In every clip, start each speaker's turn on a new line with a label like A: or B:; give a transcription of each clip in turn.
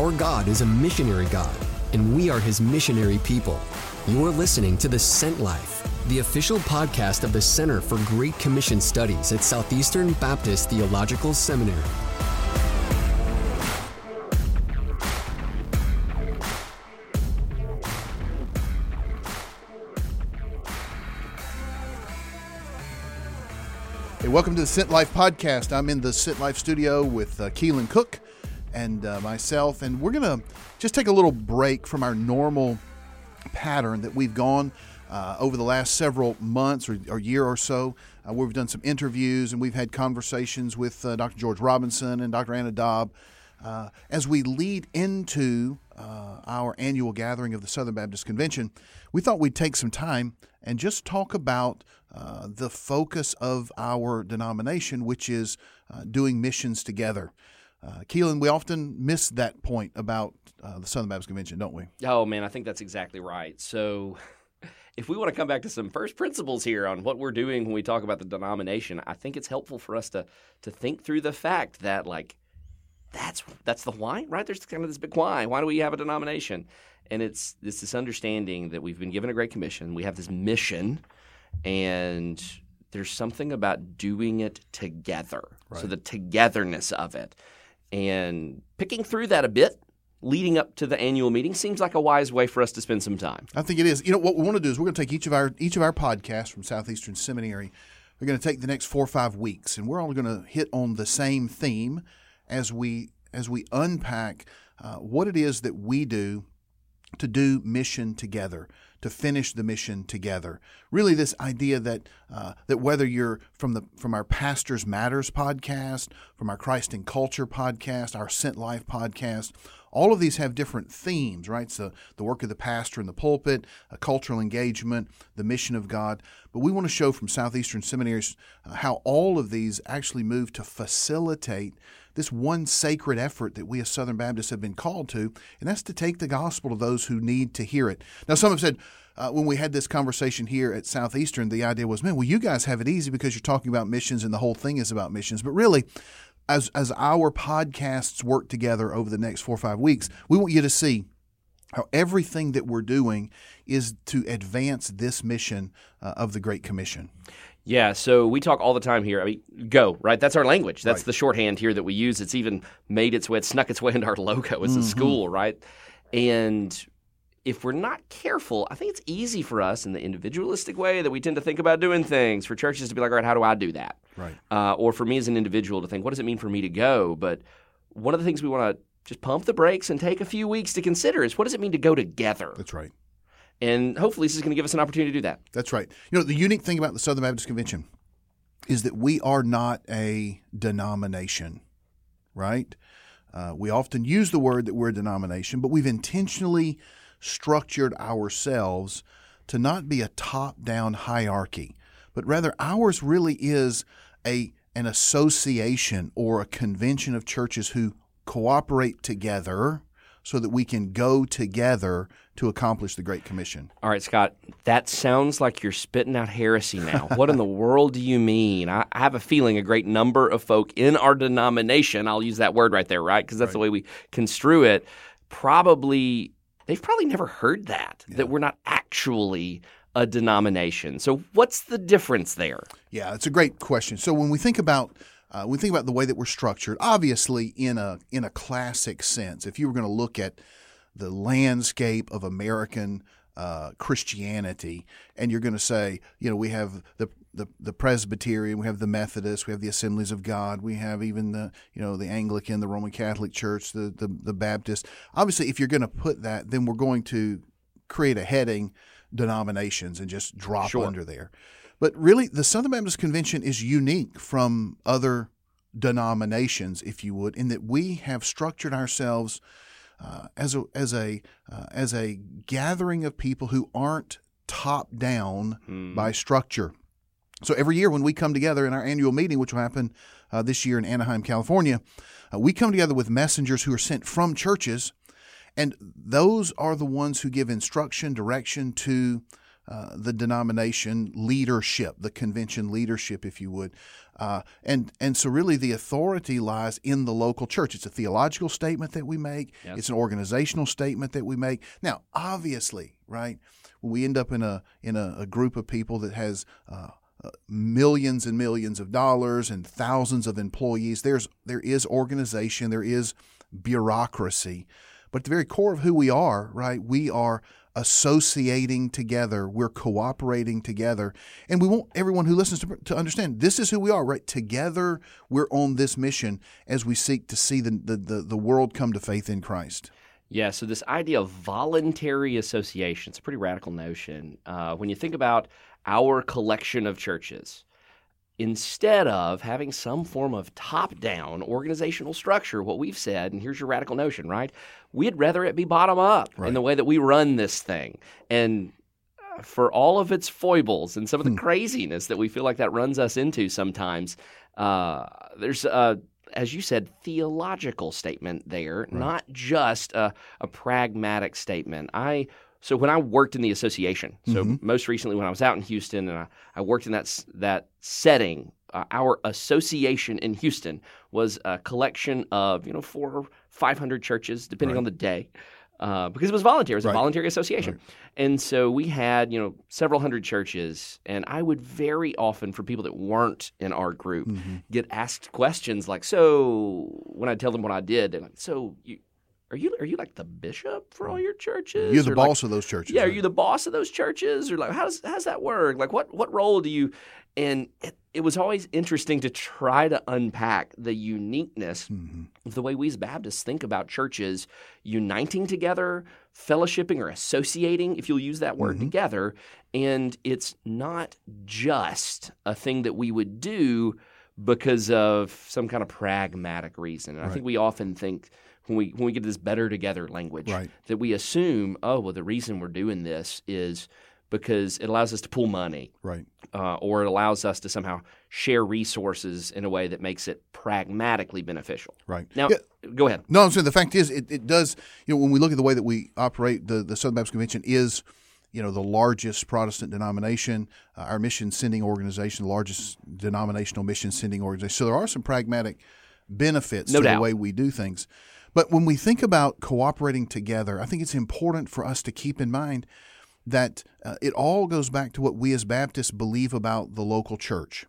A: Our God is a missionary God, and we are his missionary people. You're listening to The Sent Life, the official podcast of the Center for Great Commission Studies at Southeastern Baptist Theological Seminary.
B: Hey, welcome to the Sent Life podcast. I'm in the Sent Life studio with uh, Keelan Cook and uh, myself, and we're going to just take a little break from our normal pattern that we've gone uh, over the last several months or, or year or so. Uh, we've done some interviews and we've had conversations with uh, Dr. George Robinson and Dr. Anna Daub uh, as we lead into uh, our annual gathering of the Southern Baptist Convention, we thought we'd take some time and just talk about uh, the focus of our denomination, which is doing missions together. Uh, Keelan, we often miss that point about uh, the Southern Baptist Convention, don't we?
C: Oh, man, I think that's exactly right. So, if we want to come back to some first principles here on what we're doing when we talk about the denomination, I think it's helpful for us to to think through the fact that like that's that's the why, right? There's kind of this big why. Why do we have a denomination? And it's it's this understanding that we've been given a great commission. We have this mission, and there's something about doing it together. So the togetherness of it, and picking through that a bit, leading up to the annual meeting, seems like a wise way for us to spend some time.
B: I think it is. You know what we want to do is we're going to take each of our each of our podcasts from Southeastern Seminary. We're going to take the next four or five weeks, and we're all going to hit on the same theme as we as we unpack uh, what it is that we do to do mission together, to finish the mission together. Really, this idea that uh, that whether you're from the from our Pastors Matters podcast, from our Christ and Culture podcast, our Sent Life podcast, all of these have different themes, right? So the work of the pastor in the pulpit, a cultural engagement, the mission of God. But we want to show from Southeastern Seminaries uh, how all of these actually move to facilitate this one sacred effort that we as Southern Baptists have been called to, and that's to take the gospel to those who need to hear it. Now, some have said, uh, when we had this conversation here at Southeastern, the idea was, man, well, you guys have it easy because you're talking about missions and the whole thing is about missions. But really, as, as our podcasts work together over the next four or five weeks, we want you to see how everything that we're doing is to advance this mission uh, of the Great Commission.
C: Yeah, so we talk all the time here. I mean, go, right? That's our language. That's
B: Right.
C: the shorthand here that we use. It's even made its way, it snuck its way into our logo as a school, right? And if we're not careful, I think it's easy for us in the individualistic way that we tend to think about doing things for churches to be like, all right, how do I do that?
B: Right.
C: Uh, or for me as an individual to think, what does it mean for me to go? But one of the things we want to just pump the brakes and take a few weeks to consider is what does it mean to go together?
B: That's right.
C: And hopefully, this is going to give us an opportunity to do that.
B: That's right. You know, the unique thing about the Southern Baptist Convention is that we are not a denomination, right? Uh, we often use the word that we're a denomination, but we've intentionally structured ourselves to not be a top down hierarchy, but rather ours really is a an association or a convention of churches who cooperate together so that we can go together to accomplish the Great Commission.
C: All right, Scott, that sounds like you're spitting out heresy now. what in the world do you mean? I, I have a feeling a great number of folk in our denomination, I'll use that word right there, right? Because that's the way we construe it, probably, they've probably never heard that, that we're not actually a denomination. So what's the difference there?
B: Yeah, it's a great question. So when we think about uh, when we think about the way that we're structured, obviously in a in a classic sense, if you were going to look at the landscape of American uh, Christianity, and you're going to say, you know, we have the the, the Presbyterian, we have the Methodist, we have the Assemblies of God, we have even the you know the Anglican, the Roman Catholic Church, the the, the Baptist. Obviously, if you're going to put that, then we're going to create a heading denominations and just drop
C: Sure.
B: under there. But really, the Southern Baptist Convention is unique from other denominations, if you would, in that we have structured ourselves uh, as a as a uh, as a gathering of people who aren't top down by structure. So every year when we come together in our annual meeting, which will happen uh, this year in Anaheim, California, uh, we come together with messengers who are sent from churches, and those are the ones who give instruction, direction to uh, the denomination leadership, the convention leadership, if you would. Uh, and and so really the authority lies in the local church. It's a theological statement that we make. Yes. It's an organizational statement that we make. Now, obviously, right, when we end up in a in a, a group of people that has uh, uh, millions and millions of dollars and thousands of employees, there's there is organization, there is bureaucracy. But at the very core of who we are, right, we are associating together. We're cooperating together. And we want everyone who listens to, to understand this is who we are, right? Together, we're on this mission as we seek to see the, the, the, the world come to faith in Christ.
C: Yeah, so this idea of voluntary association, it's a pretty radical notion. Uh, when you think about our collection of churches, instead of having some form of top down organizational structure, what we've said, and here's your radical notion, right? We'd rather it be bottom up right. in the way that we run this thing. And uh, for all of its foibles and some of the hmm. craziness that we feel like that runs us into sometimes, uh, there's a, as you said, theological statement there, right. not just a, a pragmatic statement. I so when I worked in the association, so mm-hmm. most recently when I was out in Houston and I, I worked in that that setting, uh, our association in Houston was a collection of you know four or five hundred churches, depending right. on the day. Uh, because it was voluntary. It was right. a voluntary association. Right. And so we had, you know, several hundred churches. And I would very often, for people that weren't in our group, mm-hmm. get asked questions like, so when I tell them what I did, they're like, so you, are you are you like the bishop for all your churches?
B: You're the
C: or
B: boss
C: like,
B: of those churches.
C: Yeah, right? are you the boss of those churches, or like how does how does that work? Like what what role do you? And it, it was always interesting to try to unpack the uniqueness mm-hmm. of the way we as Baptists think about churches uniting together, fellowshipping or associating, if you'll use that word, mm-hmm. together. And it's not just a thing that we would do because of some kind of pragmatic reason. And right. I think we often think when we when we get this better together language
B: right.
C: that we assume, oh well, the reason we're doing this is because it allows us to pool money,
B: right?
C: Uh, or it allows us to somehow share resources in a way that makes it pragmatically beneficial.
B: Right.
C: Now, yeah. go ahead.
B: No, I'm saying the fact is, it, it does. You know, when we look at the way that we operate, the the Southern Baptist Convention is you know the largest Protestant denomination, uh, our mission sending organization, the largest denominational mission sending organization. So there are some pragmatic benefits
C: no
B: to
C: doubt.
B: the way we do things. But when we think about cooperating together, I think it's important for us to keep in mind that uh, it all goes back to what we as Baptists believe about the local church.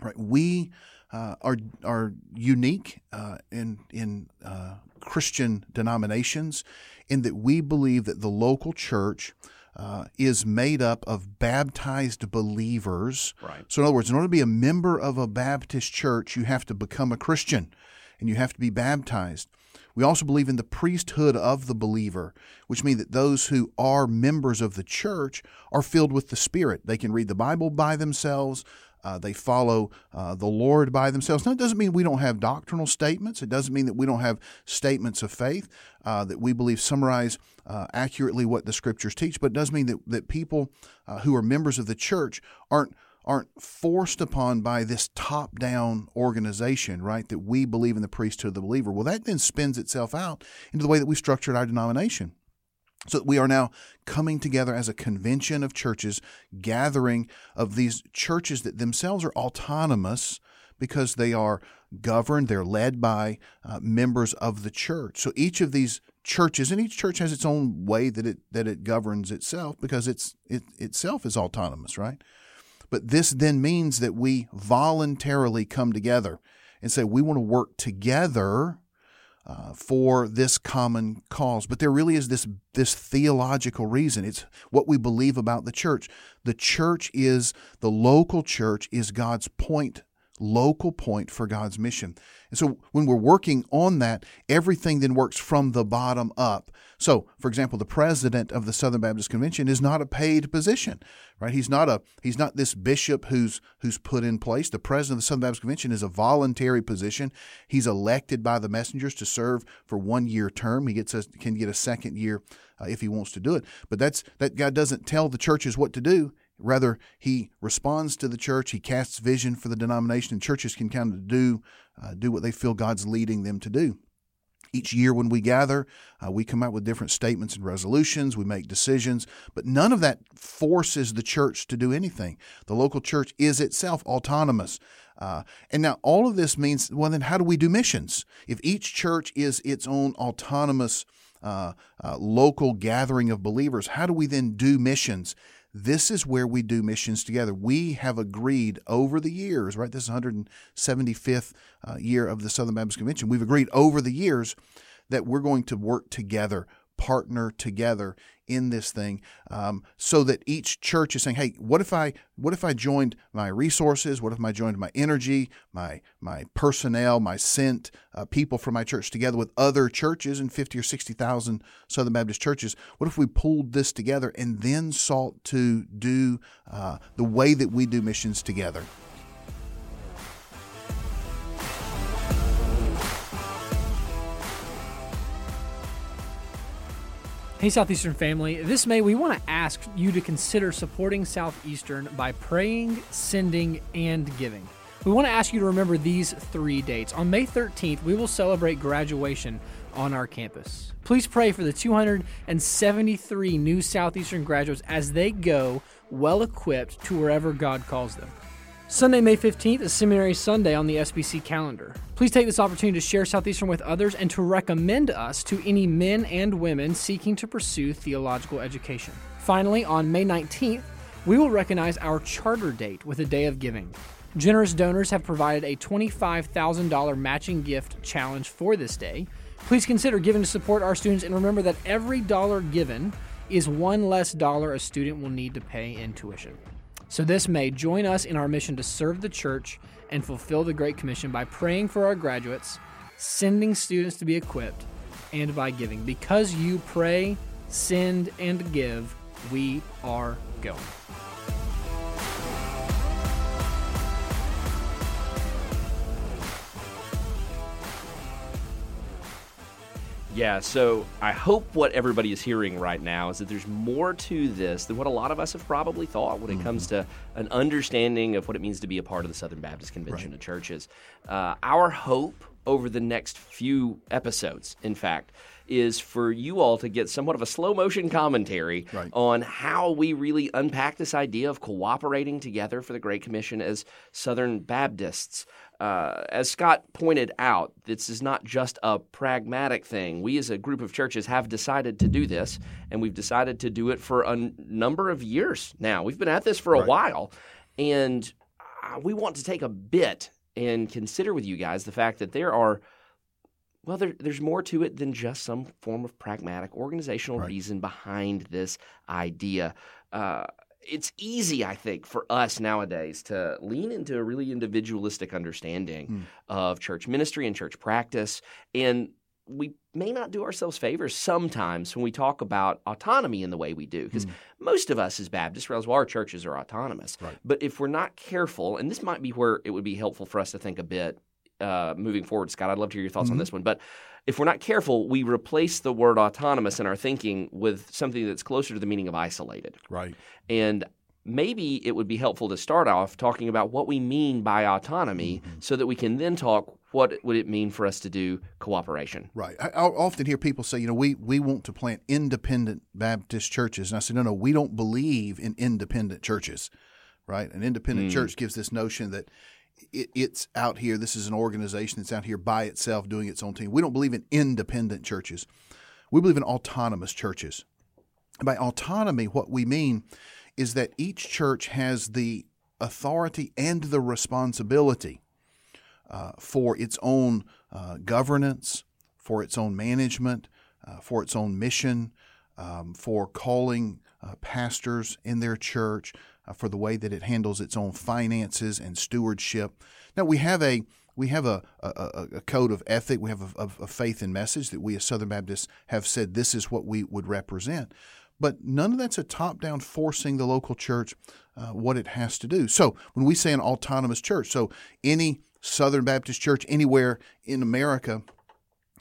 B: Right? We uh, are are unique uh, in in uh, Christian denominations in that we believe that the local church uh, is made up of baptized believers.
C: Right.
B: So, in other words, in order to be a member of a Baptist church, you have to become a Christian and you have to be baptized. We also believe in the priesthood of the believer, which means that those who are members of the church are filled with the Spirit. They can read the Bible by themselves. Uh, they follow uh, the Lord by themselves. Now, it doesn't mean we don't have doctrinal statements. It doesn't mean that we don't have statements of faith uh, that we believe summarize uh, accurately what the Scriptures teach. But it does mean that, that people uh, who are members of the church aren't aren't forced upon by this top down organization, right? That we believe in the priesthood of the believer. Well, that then spins itself out into the way that we structured our denomination. So we are now coming together as a convention of churches, gathering of these churches that themselves are autonomous because they are governed, they're led by uh, members of the church. So each of these churches, and each church has its own way that it that it governs itself because it's it itself is autonomous, right? But this then means that we voluntarily come together and say we want to work together uh, for this common cause. But there really is this this theological reason. It's what we believe about the church. The church is the local church is God's point local point for God's mission. And so when we're working on that, everything then works from the bottom up. So, for example, the president of the Southern Baptist Convention is not a paid position, right? He's not a he's not this bishop who's who's put in place. The president of the Southern Baptist Convention is a voluntary position. He's elected by the messengers to serve for one year term. He gets a, can get a second year uh, if he wants to do it. But that's that God doesn't tell the churches what to do. Rather, he responds to the church. He casts vision for the denomination, and churches can kind of do uh, do what they feel God's leading them to do. Each year when we gather, uh, we come out with different statements and resolutions, we make decisions, but none of that forces the church to do anything. The local church is itself autonomous. Uh, and now all of this means, well, then how do we do missions? If each church is its own autonomous uh, uh, local gathering of believers, how do we then do missions? This is where we do missions together. We have agreed over the years, right? This is 175th uh, year of the Southern Baptist Convention. We've agreed over the years that we're going to work together partner together in this thing um, so that each church is saying hey what if i what if i joined my resources? What if i joined my energy my my personnel my sent uh, people from my church together with other churches and 50 or 60,000 southern baptist churches? What if we pulled this together and then sought to do uh, the way that we do missions together
D: Hey, Southeastern family. This May, we want to ask you to consider supporting Southeastern by praying, sending, and giving. We want to ask you to remember these three dates. On May 13th, we will celebrate graduation on our campus. Please pray for the 273 new Southeastern graduates as they go well equipped to wherever God calls them. Sunday, May 15th is Seminary Sunday on the SBC calendar. Please take this opportunity to share Southeastern with others and to recommend us to any men and women seeking to pursue theological education. Finally, on May 19th, we will recognize our charter date with a day of giving. Generous donors have provided a $25,000 matching gift challenge for this day. Please consider giving to support our students and remember that every dollar given is one less dollar a student will need to pay in tuition. So, this May, join us in our mission to serve the church and fulfill the Great Commission by praying for our graduates, sending students to be equipped, and by giving. Because you pray, send, and give, we are going.
C: Yeah, so I hope what everybody is hearing right now is that there's more to this than what a lot of us have probably thought when it mm-hmm. comes to an understanding of what it means to be a part of the Southern Baptist Convention right. of Churches. Uh, our hope over the next few episodes, in fact, is for you all to get somewhat of a slow motion commentary right. on how we really unpack this idea of cooperating together for the Great Commission as Southern Baptists. Uh, as Scott pointed out, this is not just a pragmatic thing. We, as a group of churches, have decided to do this, and we've decided to do it for a n- number of years now. We've been at this for a right. while, and uh, we want to take a bit and consider with you guys the fact that there are. Well, there, there's more to it than just some form of pragmatic organizational right. reason behind this idea. Uh, it's easy, I think, for us nowadays to lean into a really individualistic understanding mm. of church ministry and church practice. And we may not do ourselves favors sometimes when we talk about autonomy in the way we do, because mm. most of us as Baptists realize well, our churches are autonomous. Right. But if we're not careful, and this might be where it would be helpful for us to think a bit uh, moving forward, Scott, I'd love to hear your thoughts mm-hmm. on this one. But if we're not careful, we replace the word autonomous in our thinking with something that's closer to the meaning of isolated.
B: Right.
C: And maybe it would be helpful to start off talking about what we mean by autonomy mm-hmm. so that we can then talk what would it mean for us to do cooperation
B: right I, I often hear people say you know we, we want to plant independent baptist churches and i say no no we don't believe in independent churches right an independent mm. church gives this notion that it, it's out here. This is an organization that's out here by itself doing its own thing. We don't believe in independent churches. We believe in autonomous churches. By autonomy, what we mean is that each church has the authority and the responsibility uh, for its own uh, governance, for its own management, uh, for its own mission, um, for calling uh, pastors in their church, for the way that it handles its own finances and stewardship. Now we have a we have a, a, a code of ethic. We have a, a, faith and message that we as Southern Baptists have said this is what we would represent. But none of that's a top down forcing the local church uh, what it has to do. So when we say an autonomous church, so any Southern Baptist church anywhere in America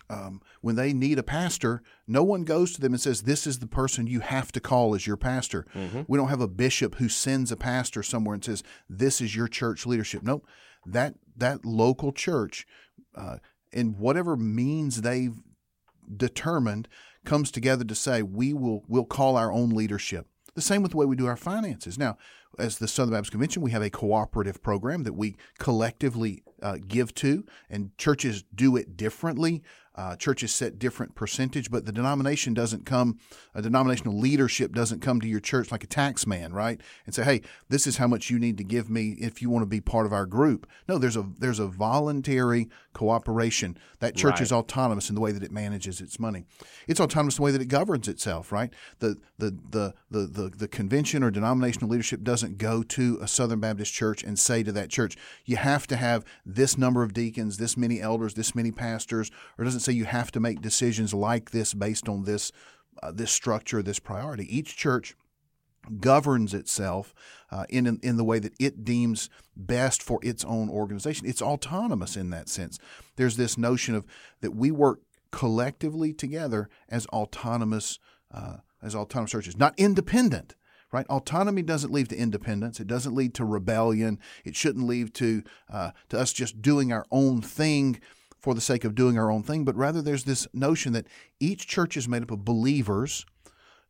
B: um, when they need a pastor, no one goes to them and says, This is the person you have to call as your pastor. Mm-hmm. We don't have a bishop who sends a pastor somewhere and says, This is your church leadership. Nope. That, that local church, uh, in whatever means they've determined comes together to say we will we'll call our own leadership. The same with the way we do our finances. Now, as the Southern Baptist Convention, we have a cooperative program that we collectively uh, give to, and churches do it differently. Uh, churches set different percentage, but the denomination doesn't come, a denominational leadership doesn't come to your church like a tax man, right? And say, hey, this is how much you need to give me if you want to be part of our group. No, there's a there's a voluntary cooperation. That church
C: Right.
B: is autonomous in the way that it manages its money. It's autonomous in the way that it governs itself, right? The the the the the, the convention or denominational leadership doesn't go to a Southern Baptist church and say to that church, you have to have this number of deacons, this many elders, this many pastors, or doesn't say you have to make decisions like this based on this uh, this structure, this priority. Each church governs itself uh, in in the way that it deems best for its own organization. It's autonomous in that sense. There's this notion of that we work collectively together as autonomous uh, as autonomous churches, not independent. Right, autonomy doesn't lead to independence. It doesn't lead to rebellion. It shouldn't lead to uh, to us just doing our own thing for the sake of doing our own thing. But rather, there's this notion that each church is made up of believers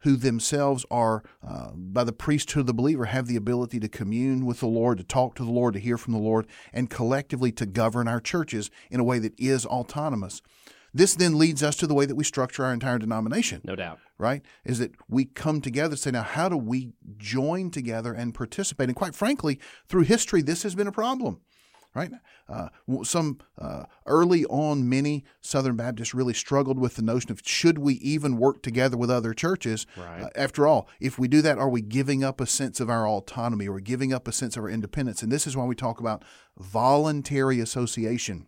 B: who themselves are, uh, by the priesthood of the believer, have the ability to commune with the Lord, to talk to the Lord, to hear from the Lord, and collectively to govern our churches in a way that is autonomous. This then leads us to the way that we structure our entire denomination
C: No doubt.
B: right? Is that we come together and say, now, how do we join together and participate? And quite frankly, through history, this has been a problem, right? Uh, some uh, early on, many Southern Baptists really struggled with the notion of should we even work together with other churches?
C: Right.
B: Uh, after all, if we do that, are we giving up a sense of our autonomy? Are we giving up a sense of our independence? And this is why we talk about voluntary association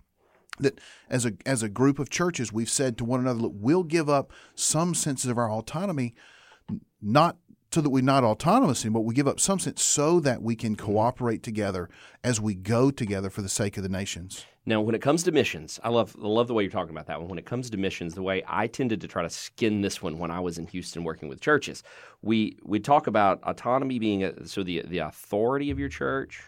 B: that as a as a group of churches we've said to one another look we'll give up some senses of our autonomy not so that we're not autonomous anymore, but we give up some sense so that we can mm-hmm. cooperate together as we go together for the sake of the nations.
C: Now, when it comes to missions, I love I love the way you're talking about that one. When it comes to missions, the way I tended to try to skin this one when I was in Houston working with churches, we we talk about autonomy being a, so the the authority of your church,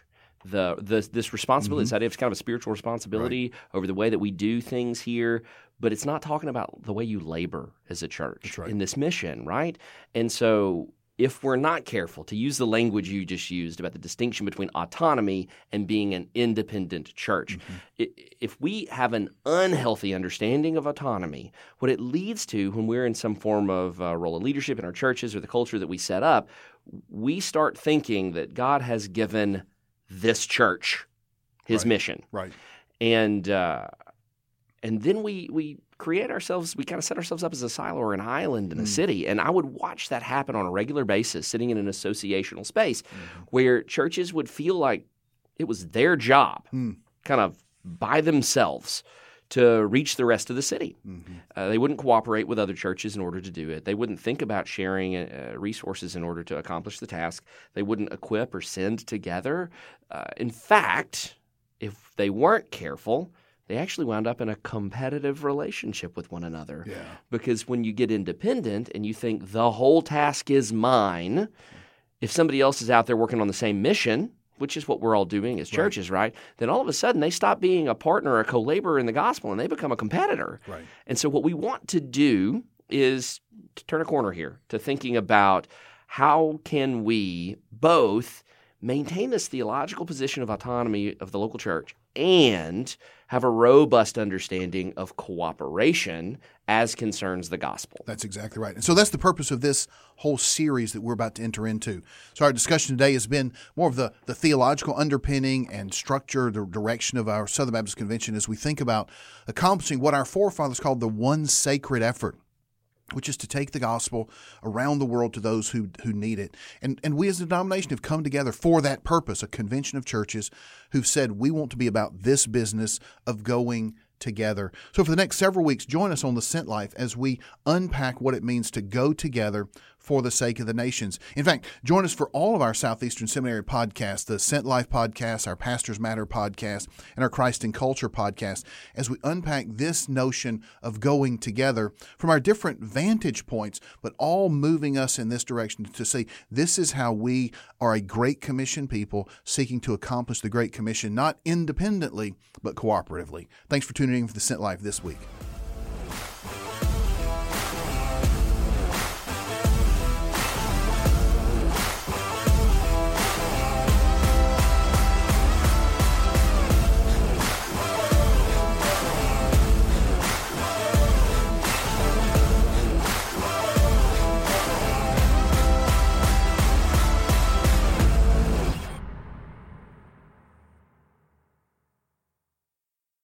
C: the the this responsibility, this mm-hmm. idea of kind of a spiritual responsibility over the way that we do things here. But it's not talking about the way you labor as a church
B: right.
C: in this mission, right? And so if we're not careful to use the language you just used about the distinction between autonomy and being an independent church, i if we have an unhealthy understanding of autonomy, what it leads to when we're in some form of uh, role of leadership in our churches or the culture that we set up, we start thinking that God has given this church his
B: Right.
C: mission
B: Right.
C: and uh, and then we we create ourselves we kind of set ourselves up as a silo or an island in a city and i would watch that happen on a regular basis sitting in an associational space where churches would feel like it was their job kind of by themselves to reach the rest of the city. Uh, they wouldn't cooperate with other churches in order to do it. They wouldn't think about sharing uh, resources in order to accomplish the task. They wouldn't equip or send together. Uh, in fact, if they weren't careful, they actually wound up in a competitive relationship with one another.
B: Yeah.
C: Because when you get independent and you think the whole task is mine, if somebody else is out there working on the same mission, which is what we're all doing as churches, right? Then all of a sudden they stop being a partner a co laborer in the gospel and they become a competitor.
B: Right.
C: And so what we want to do is to turn a corner here to thinking about how can we both maintain this theological position of autonomy of the local church and have a robust understanding of cooperation as concerns the gospel.
B: That's exactly right. And so that's the purpose of this whole series that we're about to enter into. So our discussion today has been more of the, the theological underpinning and structure, the direction of our Southern Baptist Convention as we think about accomplishing what our forefathers called the one sacred effort which is to take the gospel around the world to those who, who need it. And, and we as a denomination have come together for that purpose, a convention of churches who've said we want to be about this business of going together. So for the next several weeks, join us on the Sent Life as we unpack what it means to go together for the sake of the nations. In fact, join us for all of our Southeastern Seminary podcasts, the Sent Life podcast, our Pastors Matter podcast, and our Christ and Culture podcast, as we unpack this notion of going together from our different vantage points, but all moving us in this direction to see this is how we are a Great Commission people seeking to accomplish the Great Commission, not independently, but cooperatively. Thanks for tuning in for the Sent Life this week.